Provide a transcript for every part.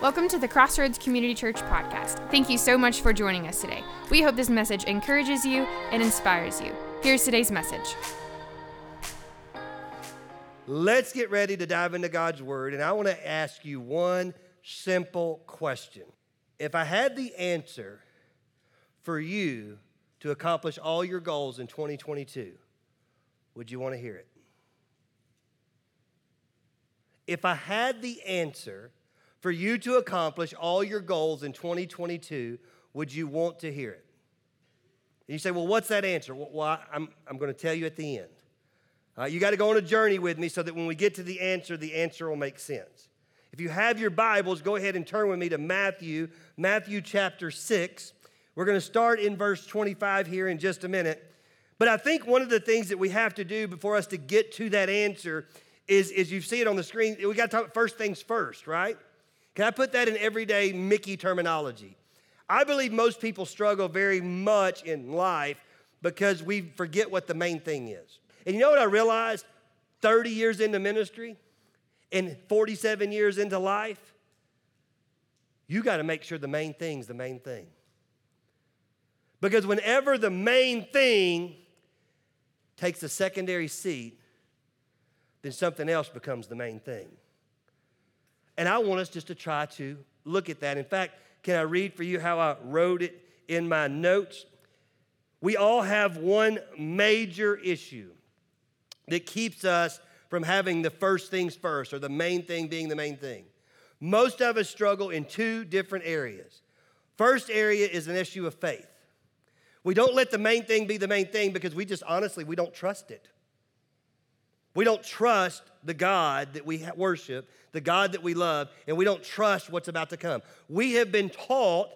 Welcome to the Crossroads Community Church podcast. Thank you so much for joining us today. We hope this message encourages you and inspires you. Here's today's message. Let's get ready to dive into God's Word, and I want to ask you one simple question. If I had the answer for you to accomplish all your goals in 2022, would you want to hear it? If I had the answer for you to accomplish all your goals in 2022, would you want to hear it? And you say, well, what's that answer? Well, I'm, I'm going to tell you at the end. Uh, you got to go on a journey with me so that when we get to the answer, the answer will make sense. If you have your Bibles, go ahead and turn with me to Matthew, Matthew chapter 6. We're going to start in verse 25 here in just a minute. But I think one of the things that we have to do before us to get to that answer is, is you see it on the screen, we got to talk first things first, right? Can I put that in everyday Mickey terminology? I believe most people struggle very much in life because we forget what the main thing is. And you know what I realized 30 years into ministry and 47 years into life? You got to make sure the main thing's the main thing. Because whenever the main thing takes a secondary seat, then something else becomes the main thing. And I want us just to try to look at that. In fact, can I read for you how I wrote it in my notes? We all have one major issue that keeps us from having the first things first, or the main thing being the main thing. Most of us struggle in two different areas. First area is an issue of faith. We don't let the main thing be the main thing because we just honestly we don't trust it. We don't trust the God that we worship, the God that we love, and we don't trust what's about to come. We have been taught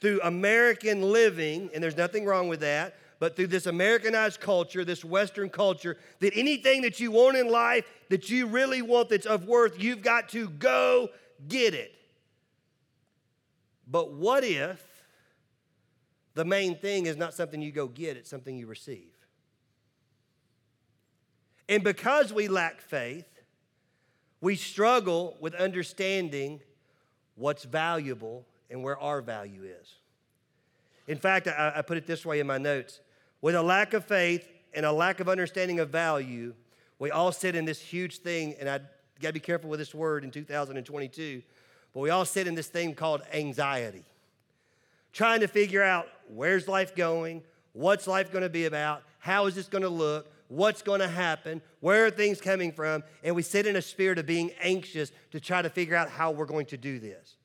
through American living, and there's nothing wrong with that, but through this Americanized culture, this Western culture, that anything that you want in life that you really want that's of worth, you've got to go get it. But what if the main thing is not something you go get, it's something you receive? And because we lack faith, we struggle with understanding what's valuable and where our value is. In fact, I, I, put it this way in my notes with a lack of faith and a lack of understanding of value, we all sit in this huge thing, and I gotta be careful with this word in 2022, but we all sit in this thing called anxiety, trying to figure out where's life going, what's life gonna be about, how is this gonna look, what's going to happen, where are things coming from, and we sit in a spirit of being anxious to try to figure out how we're going to do this.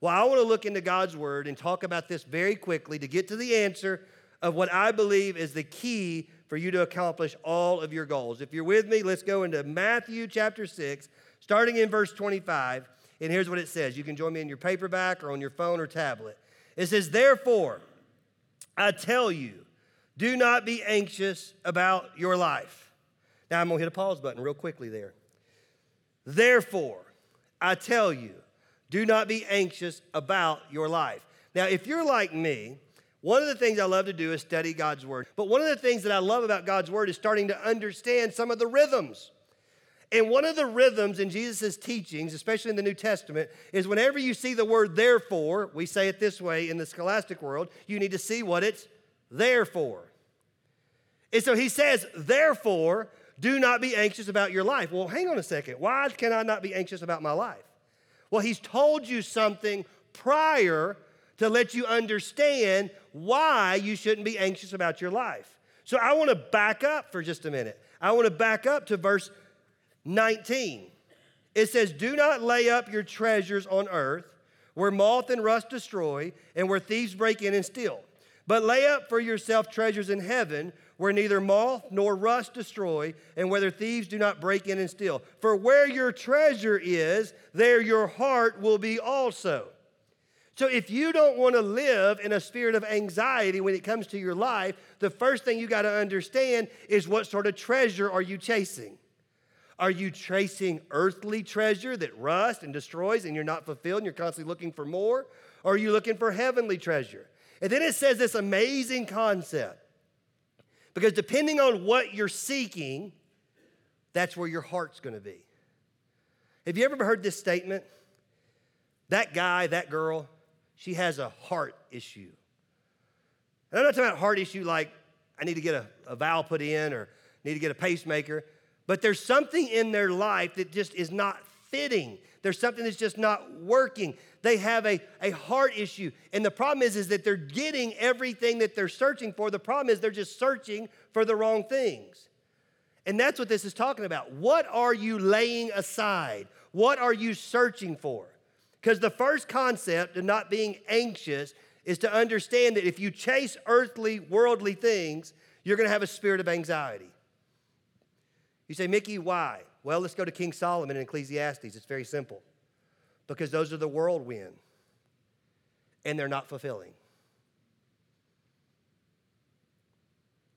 Well, I want to look into God's word and talk about this very quickly to get to the answer of what I believe is the key for you to accomplish all of your goals. If you're with me, let's go into Matthew chapter 6, starting in verse 25. And here's what it says. You can join me in your paperback or on your phone or tablet. It says, Therefore, I tell you, do not be anxious about your life. Now I'm going to hit a pause button real quickly there. Therefore, I tell you, do not be anxious about your life. Now, if you're like me, one of the things I love to do is study God's Word. But one of the things that I love about God's Word is starting to understand some of the rhythms. And one of the rhythms in Jesus' teachings, especially in the New Testament, is whenever you see the word therefore, we say it this way in the scholastic world, you need to see what it's therefore. And so he says, therefore, do not be anxious about your life. Well, hang on a second. Why can I not be anxious about my life? Well, he's told you something prior to let you understand why you shouldn't be anxious about your life. So I want to back up for just a minute. I want to back up to verse 19. It says, Do not lay up your treasures on earth where moth and rust destroy and where thieves break in and steal. But lay up for yourself treasures in heaven where neither moth nor rust destroy, and where thieves do not break in and steal. For where your treasure is, there your heart will be also. So, if you don't want to live in a spirit of anxiety when it comes to your life, the first thing you got to understand is what sort of treasure are you chasing? Are you chasing earthly treasure that rusts and destroys and you're not fulfilled and you're constantly looking for more? Or are you looking for heavenly treasure? And then it says this amazing concept. Because depending on what you're seeking, that's where your heart's going to be. Have you ever heard this statement? that guy, that girl, she has a heart issue. And I'm not talking about heart issue like I need to get a, a valve put in or need to get a pacemaker, but there's something in their life that just is not fitting. There's something that's just not working. They have a, a heart issue. And the problem is, is that they're getting everything that they're searching for. The problem is they're just searching for the wrong things. And that's what this is talking about. What are you laying aside? What are you searching for? Because the first concept of not being anxious is to understand that if you chase earthly, worldly things, you're going to have a spirit of anxiety. You say, Mickey, why? Well, let's go to King Solomon in Ecclesiastes. It's very simple. Because those are the whirlwind, and they're not fulfilling.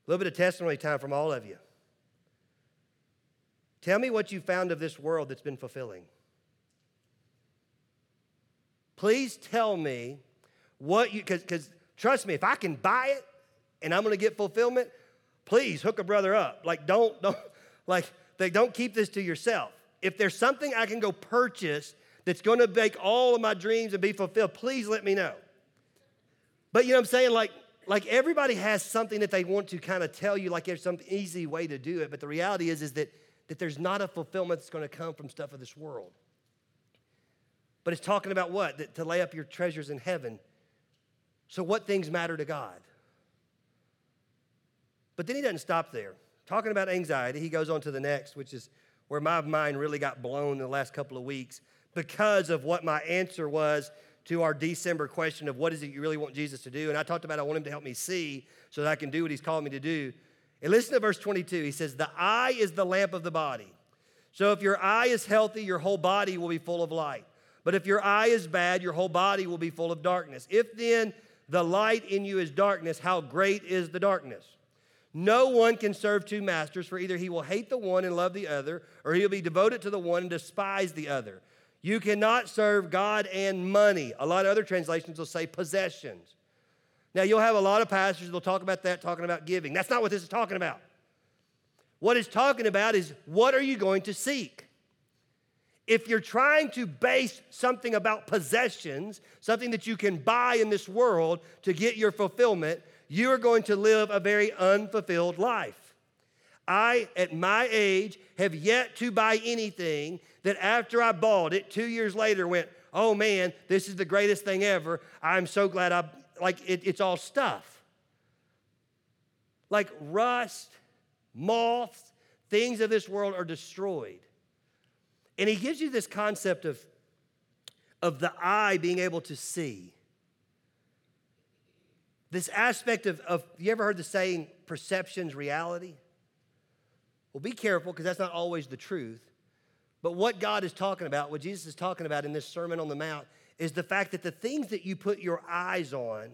A little bit of testimony time from all of you. Tell me what you found of this world that's been fulfilling. Please tell me what you, because trust me, if I can buy it and I'm gonna get fulfillment, please hook a brother up. Like, don't, don't, like, don't keep this to yourself. If there's something I can go purchase that's gonna make all of my dreams and be fulfilled, please let me know. But you know what I'm saying? Like, like everybody has something that they want to kind of tell you, like there's some easy way to do it. But the reality is, is that, that there's not a fulfillment that's gonna come from stuff of this world. But it's talking about what? That to lay up your treasures in heaven. So, what things matter to God? But then he doesn't stop there. Talking about anxiety, he goes on to the next, which is where my mind really got blown in the last couple of weeks because of what my answer was to our December question of what is it you really want Jesus to do? And I talked about I want him to help me see so that I can do what he's called me to do. And listen to verse 22. He says, The eye is the lamp of the body. So if your eye is healthy, your whole body will be full of light. But if your eye is bad, your whole body will be full of darkness. If then the light in you is darkness, how great is the darkness? No one can serve two masters, for either he will hate the one and love the other, or he'll be devoted to the one and despise the other. You cannot serve God and money. A lot of other translations will say possessions. Now, you'll have a lot of pastors that'll talk about that, talking about giving. That's not what this is talking about. What it's talking about is what are you going to seek? if you're trying to base something about possessions, something that you can buy in this world to get your fulfillment, you are going to live a very unfulfilled life. I, at my age, have yet to buy anything that after I bought it, two years later went, oh man, this is the greatest thing ever. I'm so glad I, like, it, it's all stuff. Like rust, moths, things of this world are destroyed. And he gives you this concept of, of the eye being able to see. This aspect of, of, you ever heard the saying, perception's reality? Well, be careful because that's not always the truth. But what God is talking about, what Jesus is talking about in this Sermon on the Mount, is the fact that the things that you put your eyes on,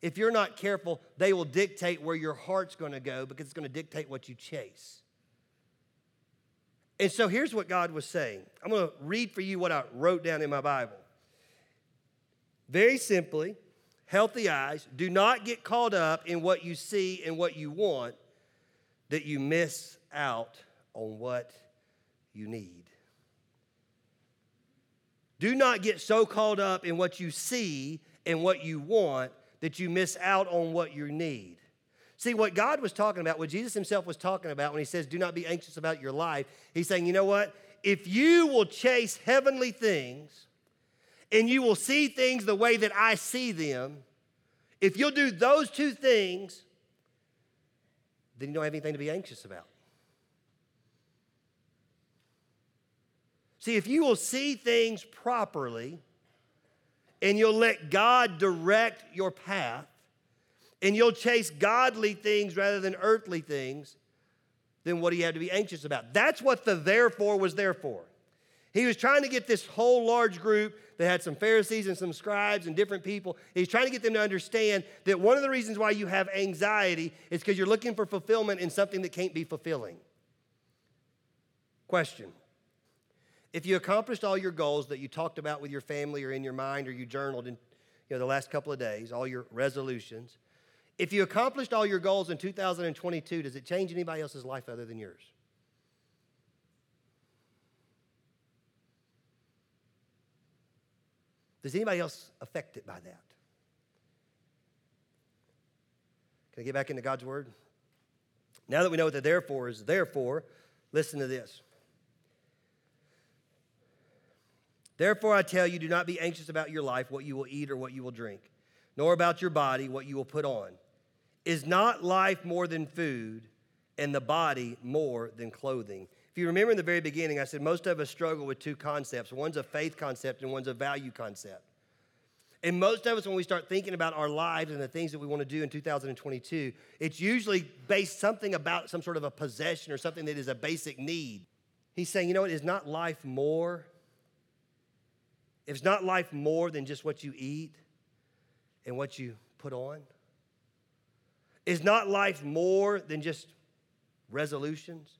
if you're not careful, they will dictate where your heart's going to go because it's going to dictate what you chase. And so here's what God was saying. I'm going to read for you what I wrote down in my Bible. Very simply, healthy eyes, do not get caught up in what you see and what you want that you miss out on what you need. Do not get so caught up in what you see and what you want that you miss out on what you need. See, what God was talking about, what Jesus himself was talking about when he says, Do not be anxious about your life, he's saying, You know what? If you will chase heavenly things and you will see things the way that I see them, if you'll do those two things, then you don't have anything to be anxious about. See, if you will see things properly and you'll let God direct your path, and you'll chase godly things rather than earthly things, then what do you have to be anxious about? That's what the therefore was there for. He was trying to get this whole large group that had some Pharisees and some scribes and different people. He's trying to get them to understand that one of the reasons why you have anxiety is because you're looking for fulfillment in something that can't be fulfilling. Question If you accomplished all your goals that you talked about with your family or in your mind or you journaled in you know, the last couple of days, all your resolutions, if you accomplished all your goals in 2022, does it change anybody else's life other than yours? Does anybody else affected by that? Can I get back into God's word? Now that we know what the therefore is, therefore, listen to this. Therefore, I tell you, do not be anxious about your life, what you will eat or what you will drink, nor about your body, what you will put on. Is not life more than food, and the body more than clothing? You remember in the very beginning, I said most of us struggle with two concepts one's a faith concept, and one's a value concept. And most of us, when we start thinking about our lives and the things that we want to do in 2022, it's usually based something about some sort of a possession or something that is a basic need. He's saying, you know what, is not life more? It's not life more than just what you eat and what you put on? Is not life more than just resolutions?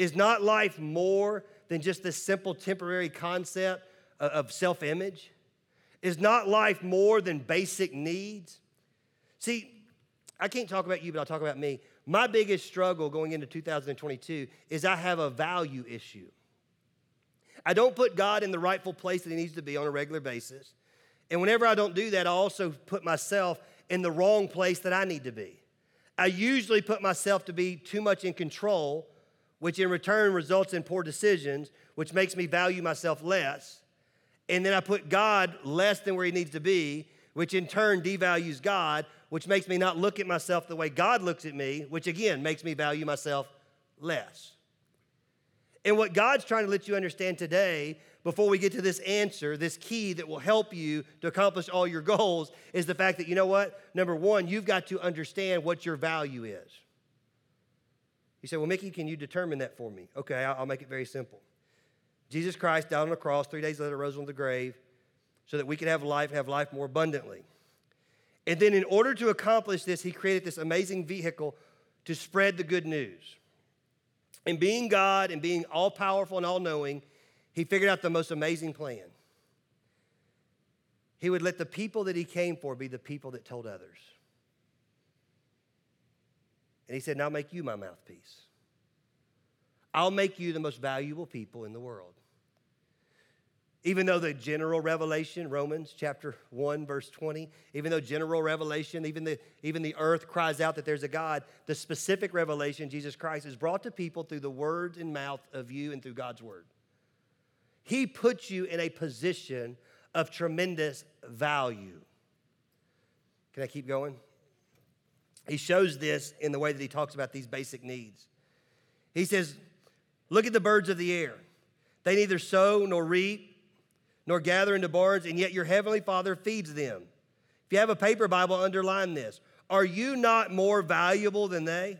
Is not life more than just this simple temporary concept of self image? Is not life more than basic needs? See, I can't talk about you, but I'll talk about me. My biggest struggle going into 2022 is I have a value issue. I don't put God in the rightful place that He needs to be on a regular basis. And whenever I don't do that, I also put myself in the wrong place that I need to be. I usually put myself to be too much in control, which in return results in poor decisions, which makes me value myself less and then I put God less than where he needs to be, which in turn devalues God, which makes me not look at myself the way God looks at me, which again makes me value myself less. And what God's trying to let you understand today, before we get to this answer, this key that will help you to accomplish all your goals, is the fact that, you know what? Number one, you've got to understand what your value is. You say, well, Mickey, can you determine that for me? Okay, I'll make it very simple. Jesus Christ died on the cross, three days later rose from the grave, so that we could have life, and have life more abundantly. And then, in order to accomplish this, he created this amazing vehicle to spread the good news. And being God and being all powerful and all knowing, he figured out the most amazing plan. He would let the people that he came for be the people that told others. And he said, Now make you my mouthpiece. I'll make you the most valuable people in the world. Even though the general revelation, Romans chapter 1, verse 20, even though general revelation, even the, even the earth cries out that there's a God, the specific revelation, Jesus Christ, is brought to people through the words and mouth of you and through God's word. He puts you in a position of tremendous value. Can I keep going? He shows this in the way that he talks about these basic needs. He says, Look at the birds of the air. They neither sow nor reap nor gather into barns, and yet your heavenly Father feeds them. If you have a paper Bible, underline this. Are you not more valuable than they?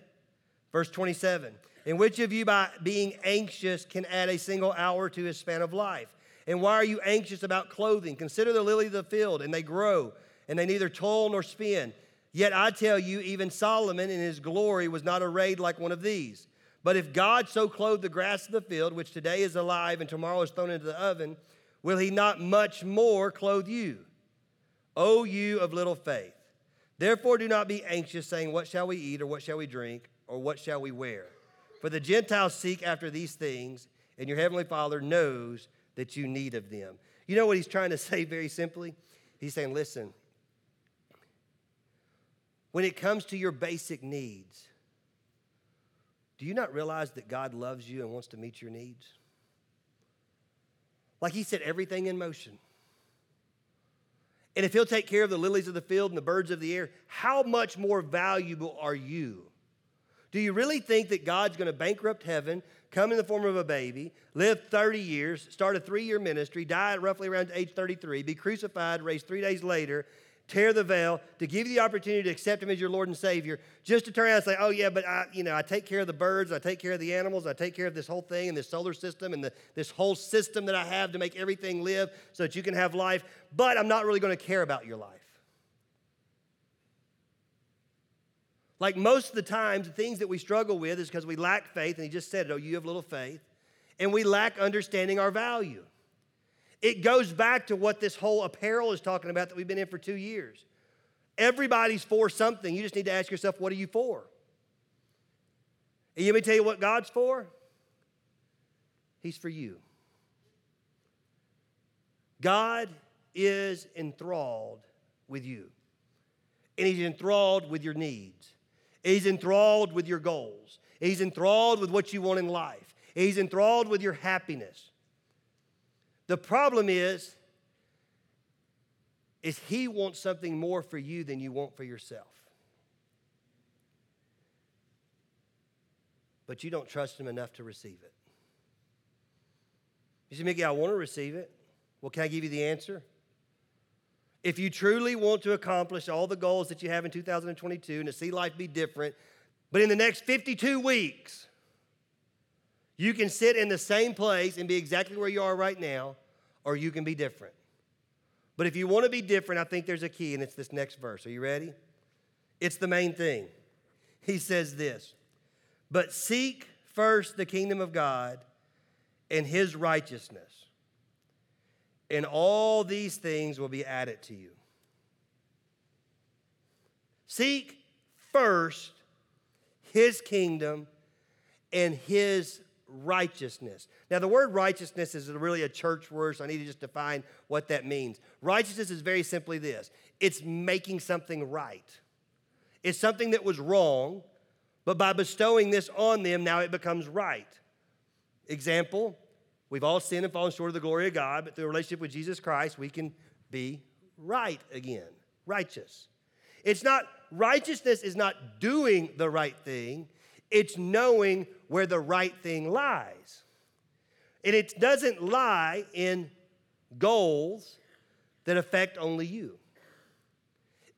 Verse 27. And which of you, by being anxious, can add a single hour to his span of life? And why are you anxious about clothing? Consider the lily of the field, and they grow, and they neither toil nor spin. Yet I tell you, even Solomon in his glory was not arrayed like one of these. But if God so clothed the grass of the field, which today is alive and tomorrow is thrown into the oven, will he not much more clothe you? O you of little faith. Therefore, do not be anxious, saying, What shall we eat, or what shall we drink, or what shall we wear? For the Gentiles seek after these things, and your heavenly Father knows that you need of them. You know what he's trying to say very simply? He's saying, Listen, when it comes to your basic needs, do you not realize that God loves you and wants to meet your needs? Like he set everything in motion. And if he'll take care of the lilies of the field and the birds of the air, how much more valuable are you? Do you really think that God's going to bankrupt heaven, come in the form of a baby, live 30 years, start a three year ministry, die at roughly around age 33, be crucified, raised three days later, tear the veil, to give you the opportunity to accept Him as your Lord and Savior, just to turn around and say, oh, yeah, but I, you know, I take care of the birds, I take care of the animals, I take care of this whole thing and this solar system and the, this whole system that I have to make everything live so that you can have life, but I'm not really going to care about your life. Like most of the times, the things that we struggle with is because we lack faith, and he just said it, oh, you have little faith, and we lack understanding our value. It goes back to what this whole apparel is talking about that we've been in for two years. Everybody's for something. You just need to ask yourself, what are you for? And let me tell you what God's for? He's for you. God is enthralled with you. And He's enthralled with your needs. He's enthralled with your goals. He's enthralled with what you want in life. He's enthralled with your happiness. The problem is, is he wants something more for you than you want for yourself. But you don't trust him enough to receive it. You say, Mickey, I want to receive it. Well, can I give you the answer? If you truly want to accomplish all the goals that you have in 2022 and to see life be different, but in the next 52 weeks, you can sit in the same place and be exactly where you are right now, or you can be different. But if you want to be different, I think there's a key, and it's this next verse. Are you ready? It's the main thing. He says this But seek first the kingdom of God and his righteousness and all these things will be added to you. Seek first his kingdom and his righteousness. Now, the word righteousness is really a church word, so I need to just define what that means. Righteousness is very simply this it's making something right. It's something that was wrong, but by bestowing this on them, now it becomes right. Example We've all sinned and fallen short of the glory of God, but through a relationship with Jesus Christ, we can be right again, righteous. It's not, righteousness is not doing the right thing, it's knowing where the right thing lies. And it doesn't lie in goals that affect only you.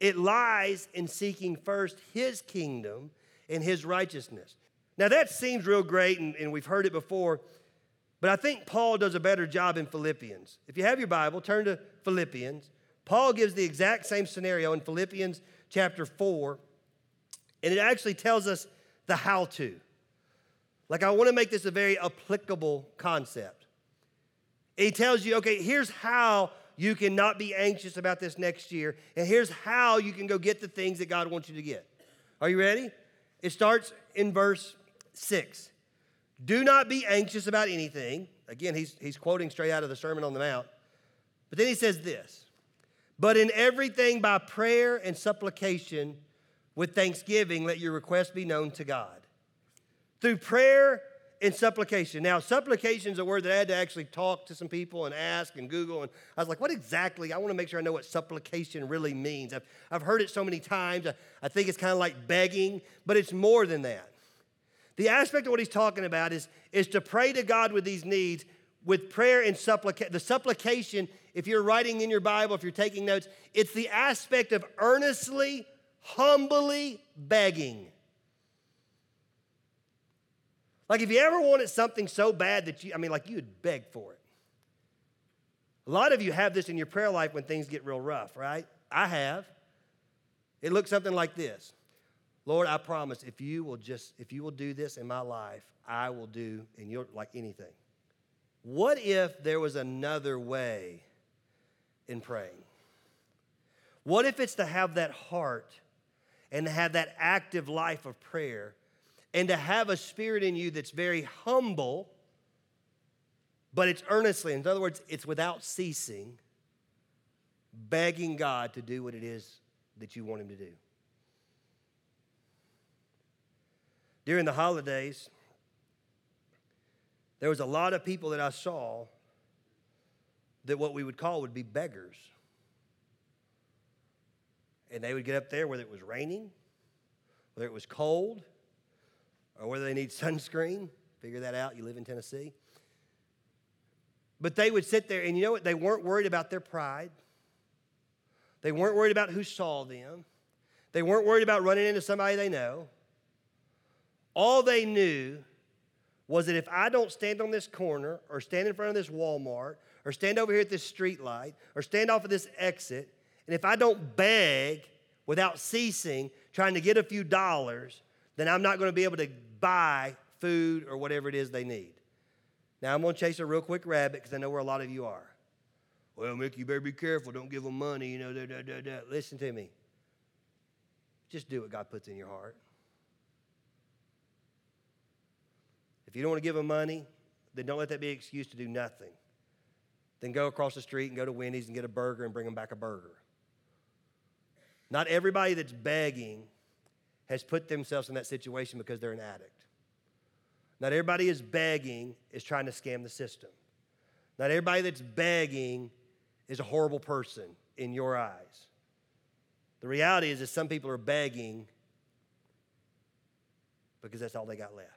It lies in seeking first His kingdom and His righteousness. Now, that seems real great, and, and we've heard it before. But I think Paul does a better job in Philippians. If you have your Bible, turn to Philippians. Paul gives the exact same scenario in Philippians chapter 4, and it actually tells us the how to. Like, I want to make this a very applicable concept. He tells you, okay, here's how you can not be anxious about this next year, and here's how you can go get the things that God wants you to get. Are you ready? It starts in verse 6. Do not be anxious about anything. Again, he's, he's quoting straight out of the Sermon on the Mount. But then he says this But in everything by prayer and supplication with thanksgiving, let your requests be known to God. Through prayer and supplication. Now, supplication is a word that I had to actually talk to some people and ask and Google. And I was like, what exactly? I want to make sure I know what supplication really means. I've, I've heard it so many times. I, I think it's kind of like begging, but it's more than that. The aspect of what he's talking about is, is to pray to God with these needs with prayer and supplication. The supplication, if you're writing in your Bible, if you're taking notes, it's the aspect of earnestly, humbly begging. Like if you ever wanted something so bad that you, I mean, like you would beg for it. A lot of you have this in your prayer life when things get real rough, right? I have. It looks something like this Lord, I promise if you will just, if you will do this in my life, I will do in your, like anything. What if there was another way in praying? What if it's to have that heart and to have that active life of prayer and to have a spirit in you that's very humble, but it's earnestly, in other words, it's without ceasing, begging God to do what it is that you want Him to do? During the holidays, there was a lot of people that I saw that what we would call would be beggars. And they would get up there whether it was raining, whether it was cold, or whether they need sunscreen. Figure that out. You live in Tennessee. But they would sit there, and you know what? They weren't worried about their pride. They weren't worried about who saw them. They weren't worried about running into somebody they know. All they knew was that if I don't stand on this corner or stand in front of this Walmart or stand over here at this street light or stand off of this exit, and if I don't beg without ceasing, trying to get a few dollars, then I'm not going to be able to buy food or whatever it is they need. Now, I'm going to chase a real quick rabbit because I know where a lot of you are. Well, Mick, you better be careful. Don't give them money, you know. Da, da, da, da. Listen to me. Just do what God puts in your heart. If you don't want to give them money, then don't let that be an excuse to do nothing. Then go across the street and go to Wendy's and get a burger and bring them back a burger. Not everybody that's begging has put themselves in that situation because they're an addict. Not everybody is begging is trying to scam the system. Not everybody that's begging is a horrible person in your eyes. The reality is that some people are begging because that's all they got left.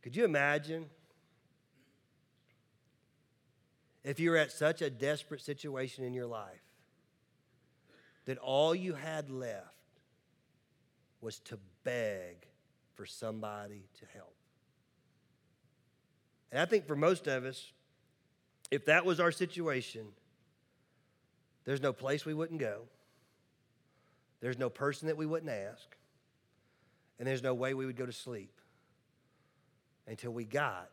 Could you imagine if you were at such a desperate situation in your life that all you had left was to beg for somebody to help? And I think for most of us, if that was our situation, there's no place we wouldn't go, there's no person that we wouldn't ask, and there's no way we would go to sleep until we got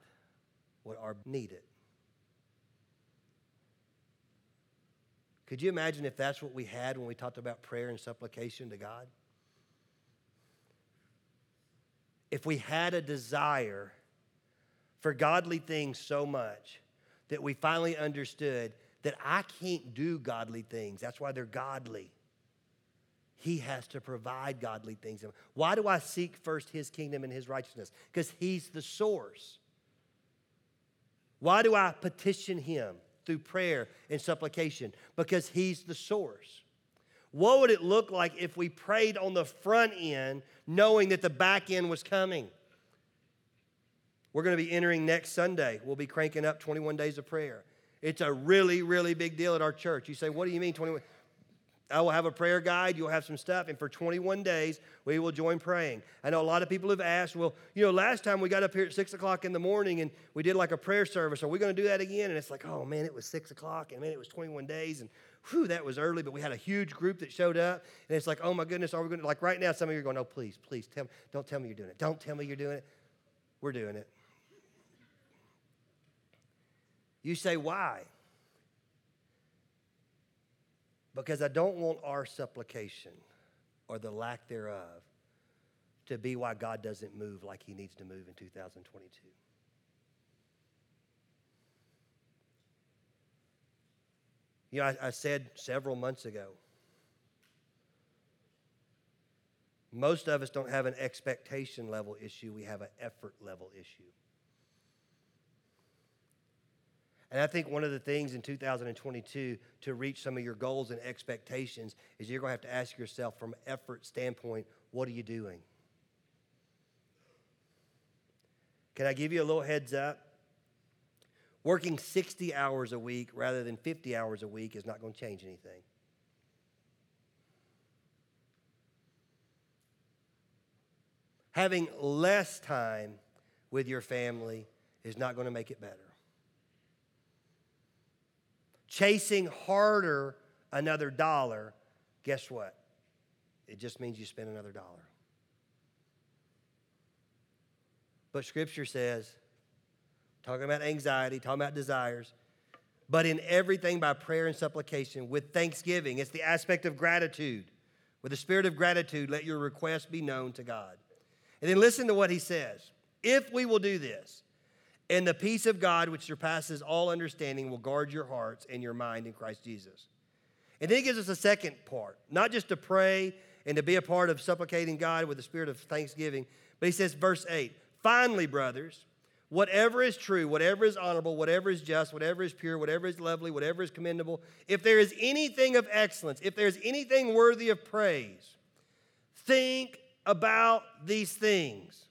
what our needed. Could you imagine if that's what we had when we talked about prayer and supplication to God? If we had a desire for godly things so much that we finally understood that I can't do godly things. That's why they're godly. He has to provide godly things. Why do I seek first His kingdom and His righteousness? Because He's the source. Why do I petition Him through prayer and supplication? Because He's the source. What would it look like if we prayed on the front end knowing that the back end was coming? We're going to be entering next Sunday. We'll be cranking up 21 days of prayer. It's a really, really big deal at our church. You say, What do you mean 21? I will have a prayer guide, you'll have some stuff, and for 21 days, we will join praying. I know a lot of people have asked, well, you know, last time we got up here at 6 o'clock in the morning and we did like a prayer service. Are we going to do that again? And it's like, oh man, it was 6 o'clock, and man, it was 21 days, and whew, that was early, but we had a huge group that showed up, and it's like, oh my goodness, are we going to, like right now, some of you are going, oh, please, please, tell me, don't tell me you're doing it. Don't tell me you're doing it. We're doing it. You say, why? Because I don't want our supplication or the lack thereof to be why God doesn't move like he needs to move in 2022. You know, I, I said several months ago, most of us don't have an expectation level issue, we have an effort level issue. And I think one of the things in 2022 to reach some of your goals and expectations is you're going to have to ask yourself from effort standpoint, what are you doing? Can I give you a little heads up? Working 60 hours a week rather than 50 hours a week is not going to change anything. Having less time with your family is not going to make it better chasing harder another dollar, guess what? It just means you spend another dollar. But Scripture says, talking about anxiety, talking about desires, but in everything by prayer and supplication with thanksgiving. It's the aspect of gratitude. With the spirit of gratitude, let your request be known to God. And then listen to what he says. If we will do this, and the peace of God, which surpasses all understanding, will guard your hearts and your mind in Christ Jesus. And then he gives us a second part, not just to pray and to be a part of supplicating God with the spirit of thanksgiving, but he says, verse 8, finally, brothers, whatever is true, whatever is honorable, whatever is just, whatever is pure, whatever is lovely, whatever is commendable, if there is anything of excellence, if there is anything worthy of praise, think about these things.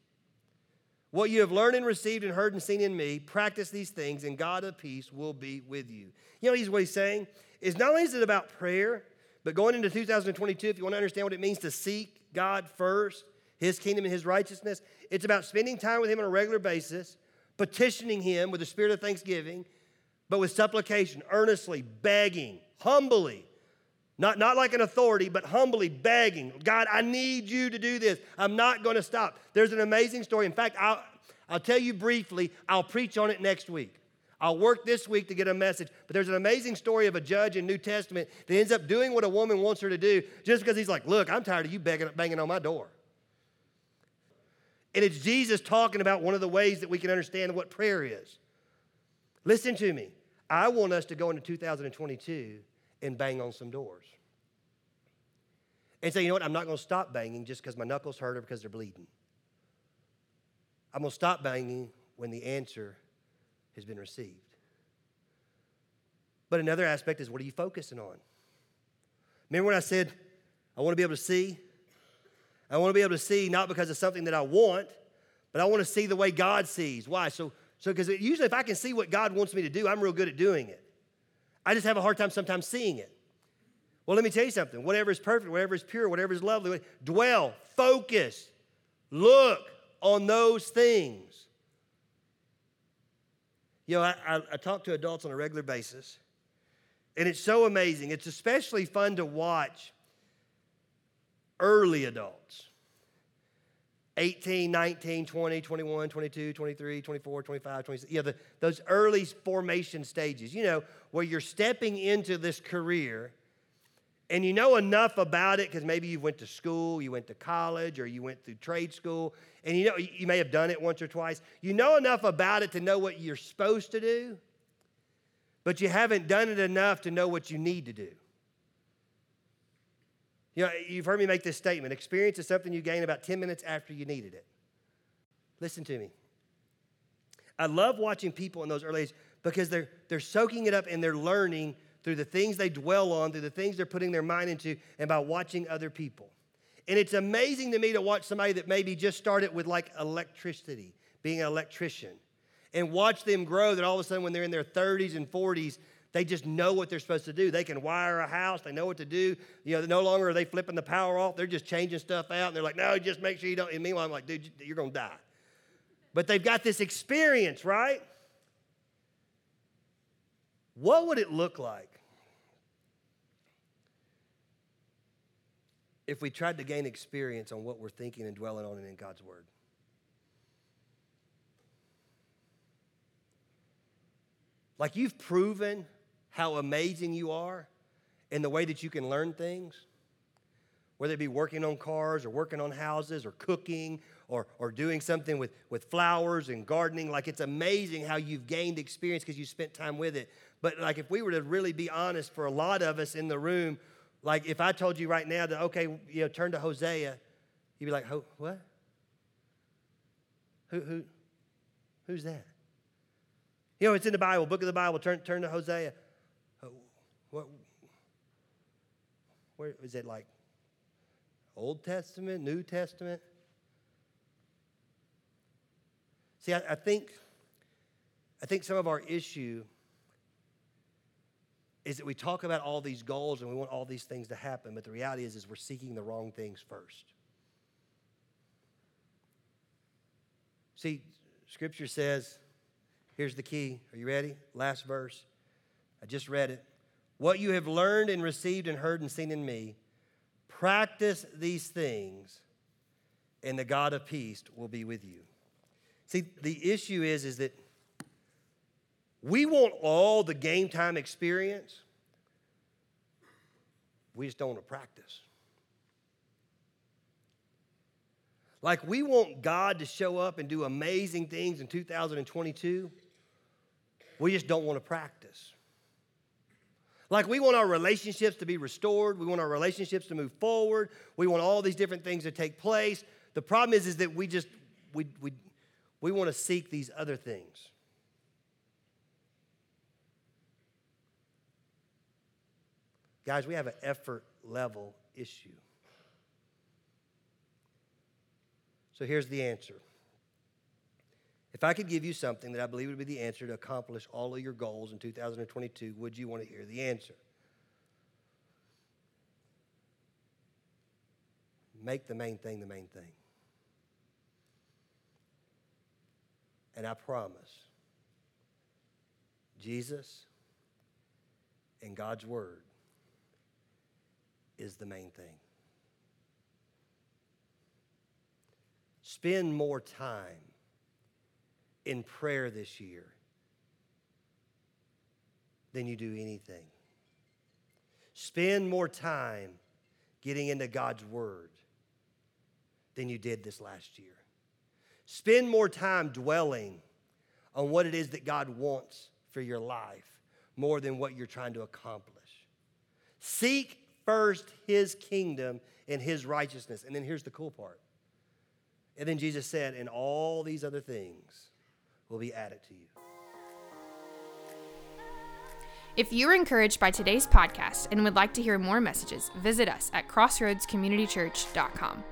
What you have learned and received and heard and seen in me, practice these things, and God of peace will be with you. You know, he's what he's saying is not only is it about prayer, but going into 2022, if you want to understand what it means to seek God first, his kingdom and his righteousness, it's about spending time with him on a regular basis, petitioning him with a spirit of thanksgiving, but with supplication, earnestly, begging, humbly. Not, not like an authority, but humbly begging, God, I need you to do this. I'm not going to stop. There's an amazing story. In fact, I'll, I'll tell you briefly, I'll preach on it next week. I'll work this week to get a message. But there's an amazing story of a judge in New Testament that ends up doing what a woman wants her to do just because he's like, Look, I'm tired of you begging, banging on my door. And it's Jesus talking about one of the ways that we can understand what prayer is. Listen to me. I want us to go into 2022 and bang on some doors. And say, you know what, I'm not going to stop banging just because my knuckles hurt or because they're bleeding. I'm going to stop banging when the answer has been received. But another aspect is what are you focusing on? Remember when I said, I want to be able to see? I want to be able to see not because of something that I want, but I want to see the way God sees. Why? So, so because usually if I can see what God wants me to do, I'm real good at doing it. I just have a hard time sometimes seeing it. Well, let me tell you something. Whatever is perfect, whatever is pure, whatever is lovely, dwell, focus, look on those things. You know, I, I, I talk to adults on a regular basis, and it's so amazing. It's especially fun to watch early adults 18, 19, 20, 21, 22, 23, 24, 25, 26. You know, the, those early formation stages, you know, where you're stepping into this career and you know enough about it because maybe you went to school, you went to college, or you went through trade school, and you know you may have done it once or twice. You know enough about it to know what you're supposed to do, but you haven't done it enough to know what you need to do. You know, you've heard me make this statement experience is something you gain about 10 minutes after you needed it. Listen to me. I love watching people in those early ages because they're, they're soaking it up and they're learning through the things they dwell on, through the things they're putting their mind into, and by watching other people. And it's amazing to me to watch somebody that maybe just started with like electricity, being an electrician, and watch them grow that all of a sudden when they're in their 30s and 40s, they just know what they're supposed to do. They can wire a house. They know what to do. You know, no longer are they flipping the power off. They're just changing stuff out. And they're like, no, just make sure you don't. And meanwhile, I'm like, dude, you're going to die. But they've got this experience, right? What would it look like if we tried to gain experience on what we're thinking and dwelling on and in God's Word? Like you've proven how amazing you are in the way that you can learn things, whether it be working on cars or working on houses or cooking or, or doing something with, with flowers and gardening. Like it's amazing how you've gained experience because you spent time with it. But like if we were to really be honest, for a lot of us in the room, like if I told you right now that, okay, you know, turn to Hosea, you'd be like, what? Who, who, who's that? You know, it's in the Bible, book of the Bible. Turn, turn to Hosea. What, where is it like Old Testament, New Testament? See, I, I think I think some of our issue is that we talk about all these goals and we want all these things to happen, but the reality is, is we're seeking the wrong things first. See, Scripture says, here's the key. Are you ready? Last verse. I just read it. What you have learned and received and heard and seen in me, practice these things, and the God of peace will be with you. See, the issue is, is that we want all the game time experience. We just don't want to practice. Like we want God to show up and do amazing things in 2022. We just don't want to practice. Like we want our relationships to be restored. We want our relationships to move forward. We want all these different things to take place. The problem is, is that we just we we we want to seek these other things. Guys, we have an effort level issue. So here's the answer. If I could give you something that I believe would be the answer to accomplish all of your goals in 2022, would you want to hear the answer? Make the main thing the main thing. And I promise, Jesus and God's Word is the main thing. Spend more time in prayer this year than you do anything. Spend more time getting into God's Word than you did this last year. Spend more time dwelling on what it is that God wants for your life more than what you're trying to accomplish. Seek first his kingdom and his righteousness. And then here's the cool part. And then Jesus said, and all these other things will be added to you. If you're encouraged by today's podcast and would like to hear more messages, visit us at crossroadscommunitychurch.com.